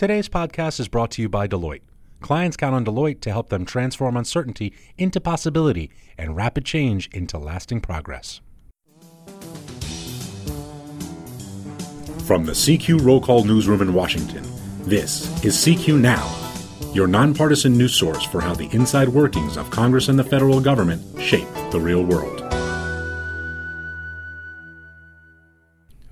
Today's podcast is brought to you by Deloitte. Clients count on Deloitte to help them transform uncertainty into possibility and rapid change into lasting progress. From the CQ Roll Call Newsroom in Washington, this is CQ Now, your nonpartisan news source for how the inside workings of Congress and the federal government shape the real world.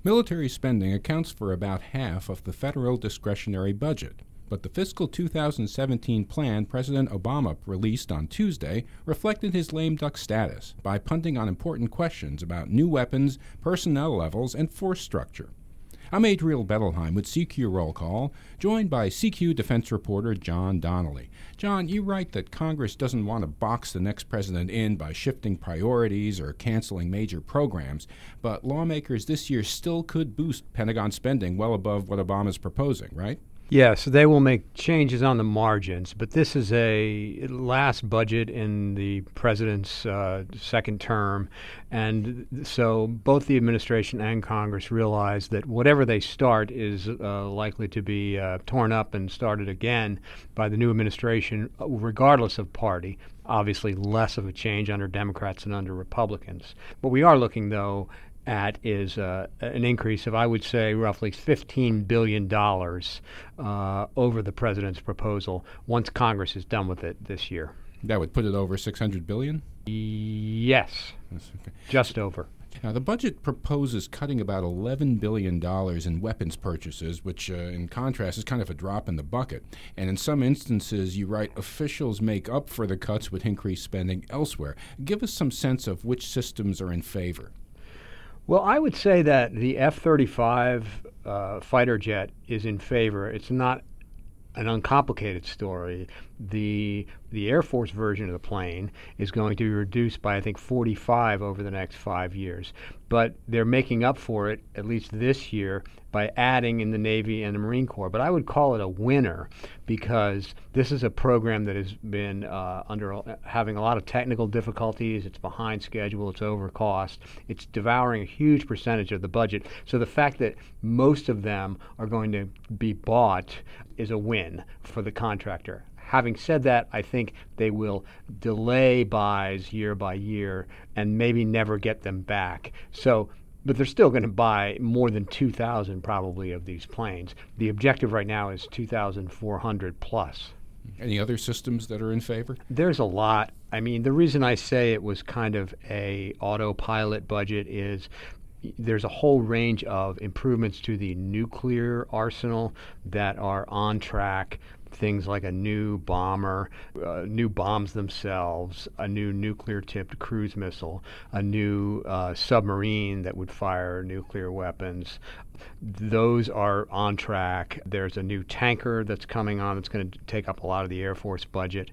Military spending accounts for about half of the federal discretionary budget. But the fiscal 2017 plan President Obama released on Tuesday reflected his lame duck status by punting on important questions about new weapons, personnel levels, and force structure. I'm Adriel Bettelheim with CQ Roll Call, joined by CQ defense reporter John Donnelly. John, you write that Congress doesn't want to box the next president in by shifting priorities or canceling major programs, but lawmakers this year still could boost Pentagon spending well above what Obama's proposing, right? Yes, they will make changes on the margins, but this is a last budget in the president's uh, second term. And so both the administration and Congress realize that whatever they start is uh, likely to be uh, torn up and started again by the new administration, regardless of party. Obviously, less of a change under Democrats than under Republicans. But we are looking, though, at is uh, an increase of, I would say, roughly $15 billion uh, over the president's proposal once Congress is done with it this year. That would put it over 600 billion? Yes. Okay. Just over. Now, the budget proposes cutting about $11 billion in weapons purchases, which, uh, in contrast, is kind of a drop in the bucket. And in some instances, you write officials make up for the cuts with increased spending elsewhere. Give us some sense of which systems are in favor. Well, I would say that the F 35 uh, fighter jet is in favor. It's not an uncomplicated story. The the Air Force version of the plane is going to be reduced by I think 45 over the next five years, but they're making up for it at least this year by adding in the Navy and the Marine Corps. But I would call it a winner because this is a program that has been uh, under having a lot of technical difficulties. It's behind schedule. It's over cost. It's devouring a huge percentage of the budget. So the fact that most of them are going to be bought is a win for the contractor. Having said that, I think they will delay buys year by year and maybe never get them back. So but they're still going to buy more than 2,000 probably of these planes. The objective right now is 2,400 plus. Any other systems that are in favor? There's a lot. I mean, the reason I say it was kind of a autopilot budget is there's a whole range of improvements to the nuclear arsenal that are on track things like a new bomber, uh, new bombs themselves, a new nuclear tipped cruise missile, a new uh, submarine that would fire nuclear weapons. Those are on track. There's a new tanker that's coming on that's going to take up a lot of the Air Force budget.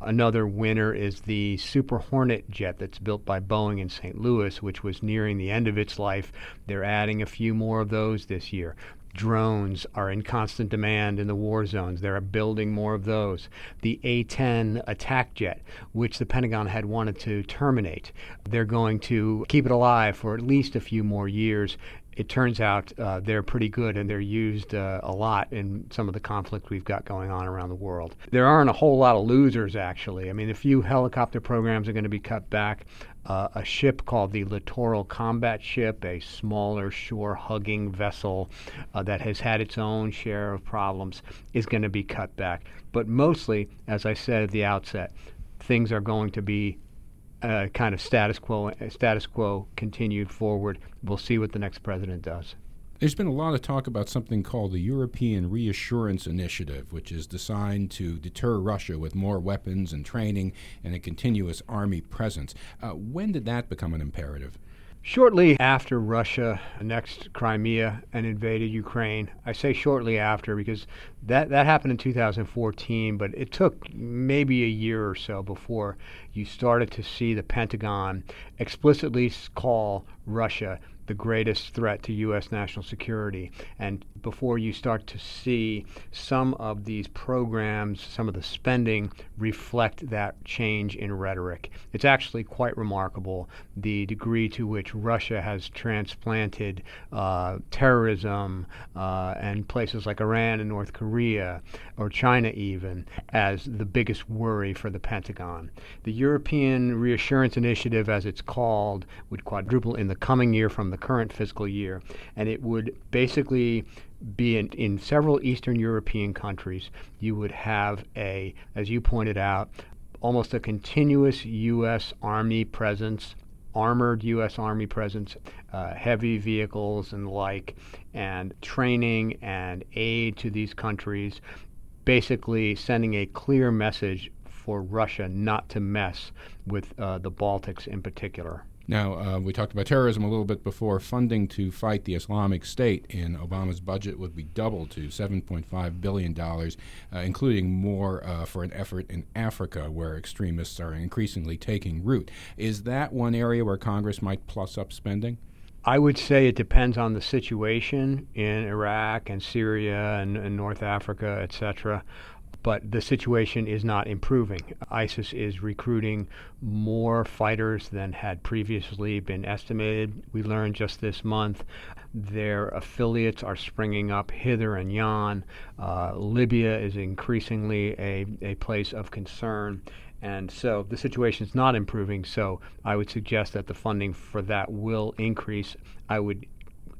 Another winner is the Super Hornet jet that's built by Boeing in St. Louis, which was nearing the end of its life. They're adding a few more of those this year drones are in constant demand in the war zones. They're building more of those. The A 10 attack jet, which the Pentagon had wanted to terminate, they're going to keep it alive for at least a few more years it turns out uh, they're pretty good and they're used uh, a lot in some of the conflict we've got going on around the world. There aren't a whole lot of losers, actually. I mean, a few helicopter programs are going to be cut back. Uh, a ship called the Littoral Combat Ship, a smaller shore hugging vessel uh, that has had its own share of problems, is going to be cut back. But mostly, as I said at the outset, things are going to be uh, kind of status quo status quo continued forward. We'll see what the next president does. There's been a lot of talk about something called the European Reassurance Initiative, which is designed to deter Russia with more weapons and training and a continuous army presence. Uh, when did that become an imperative? Shortly after Russia annexed Crimea and invaded Ukraine, I say shortly after because that, that happened in 2014, but it took maybe a year or so before you started to see the Pentagon explicitly call Russia the greatest threat to U.S. national security. And before you start to see some of these programs, some of the spending reflect that change in rhetoric. It's actually quite remarkable the degree to which Russia has transplanted uh, terrorism uh, and places like Iran and North Korea, or China even, as the biggest worry for the Pentagon. The European Reassurance Initiative, as it's called, would quadruple in the coming year from the current fiscal year, and it would basically be in, in several Eastern European countries, you would have a, as you pointed out, almost a continuous U.S. Army presence, armored U.S. Army presence, uh, heavy vehicles and the like, and training and aid to these countries, basically sending a clear message for Russia not to mess with uh, the Baltics in particular. Now, uh, we talked about terrorism a little bit before. Funding to fight the Islamic State in Obama's budget would be doubled to $7.5 billion, uh, including more uh, for an effort in Africa where extremists are increasingly taking root. Is that one area where Congress might plus up spending? I would say it depends on the situation in Iraq and Syria and, and North Africa, etc but the situation is not improving. ISIS is recruiting more fighters than had previously been estimated. We learned just this month their affiliates are springing up hither and yon. Uh, Libya is increasingly a, a place of concern. And so the situation is not improving. So I would suggest that the funding for that will increase. I would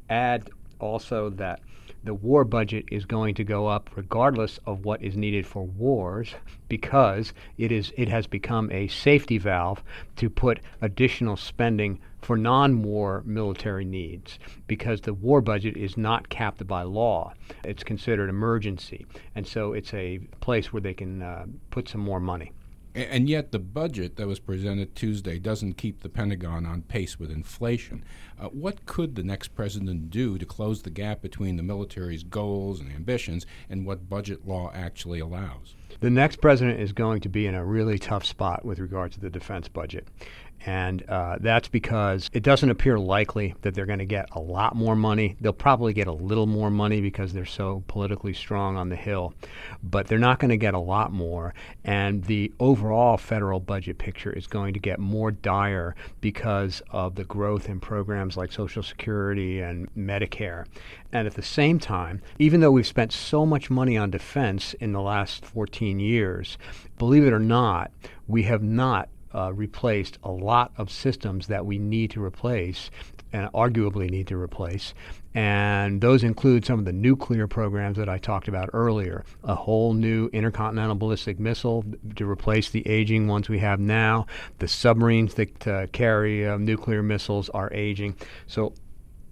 add also that the war budget is going to go up regardless of what is needed for wars because it is it has become a safety valve to put additional spending for non-war military needs because the war budget is not capped by law. It's considered emergency. And so it's a place where they can uh, put some more money and yet, the budget that was presented Tuesday doesn't keep the Pentagon on pace with inflation. Uh, what could the next president do to close the gap between the military's goals and ambitions and what budget law actually allows? The next president is going to be in a really tough spot with regard to the defense budget. And uh, that's because it doesn't appear likely that they're going to get a lot more money. They'll probably get a little more money because they're so politically strong on the Hill, but they're not going to get a lot more. And the overall federal budget picture is going to get more dire because of the growth in programs like Social Security and Medicare. And at the same time, even though we've spent so much money on defense in the last 14 years, believe it or not, we have not uh, replaced a lot of systems that we need to replace and arguably need to replace. And those include some of the nuclear programs that I talked about earlier. A whole new intercontinental ballistic missile to replace the aging ones we have now. The submarines that uh, carry uh, nuclear missiles are aging. So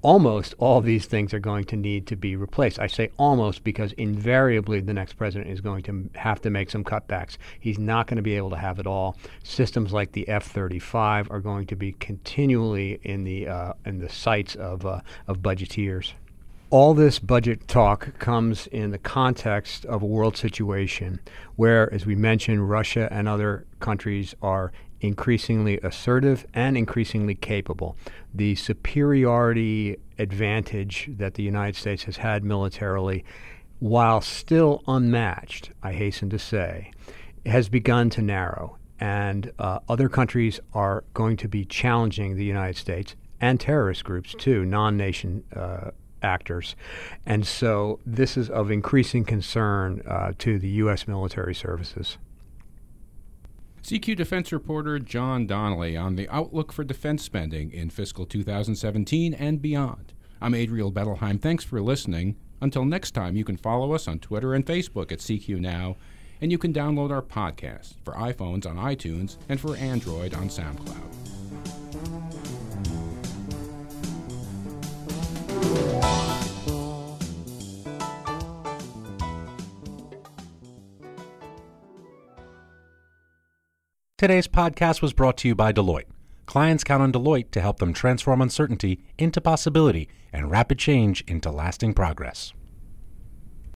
almost all these things are going to need to be replaced. I say almost because invariably the next president is going to have to make some cutbacks. He's not going to be able to have it all. Systems like the F-35 are going to be continually in the uh, in the sights of uh, of budgeteers. All this budget talk comes in the context of a world situation where, as we mentioned, Russia and other countries are increasingly assertive and increasingly capable. The superiority advantage that the United States has had militarily, while still unmatched, I hasten to say, has begun to narrow. And uh, other countries are going to be challenging the United States and terrorist groups too, non nation uh, actors. And so this is of increasing concern uh, to the U.S. military services. CQ defense reporter John Donnelly on the outlook for defense spending in fiscal 2017 and beyond. I'm Adriel Bettelheim. Thanks for listening. Until next time, you can follow us on Twitter and Facebook at CQ Now, and you can download our podcast for iPhones on iTunes and for Android on SoundCloud. Today's podcast was brought to you by Deloitte. Clients count on Deloitte to help them transform uncertainty into possibility and rapid change into lasting progress.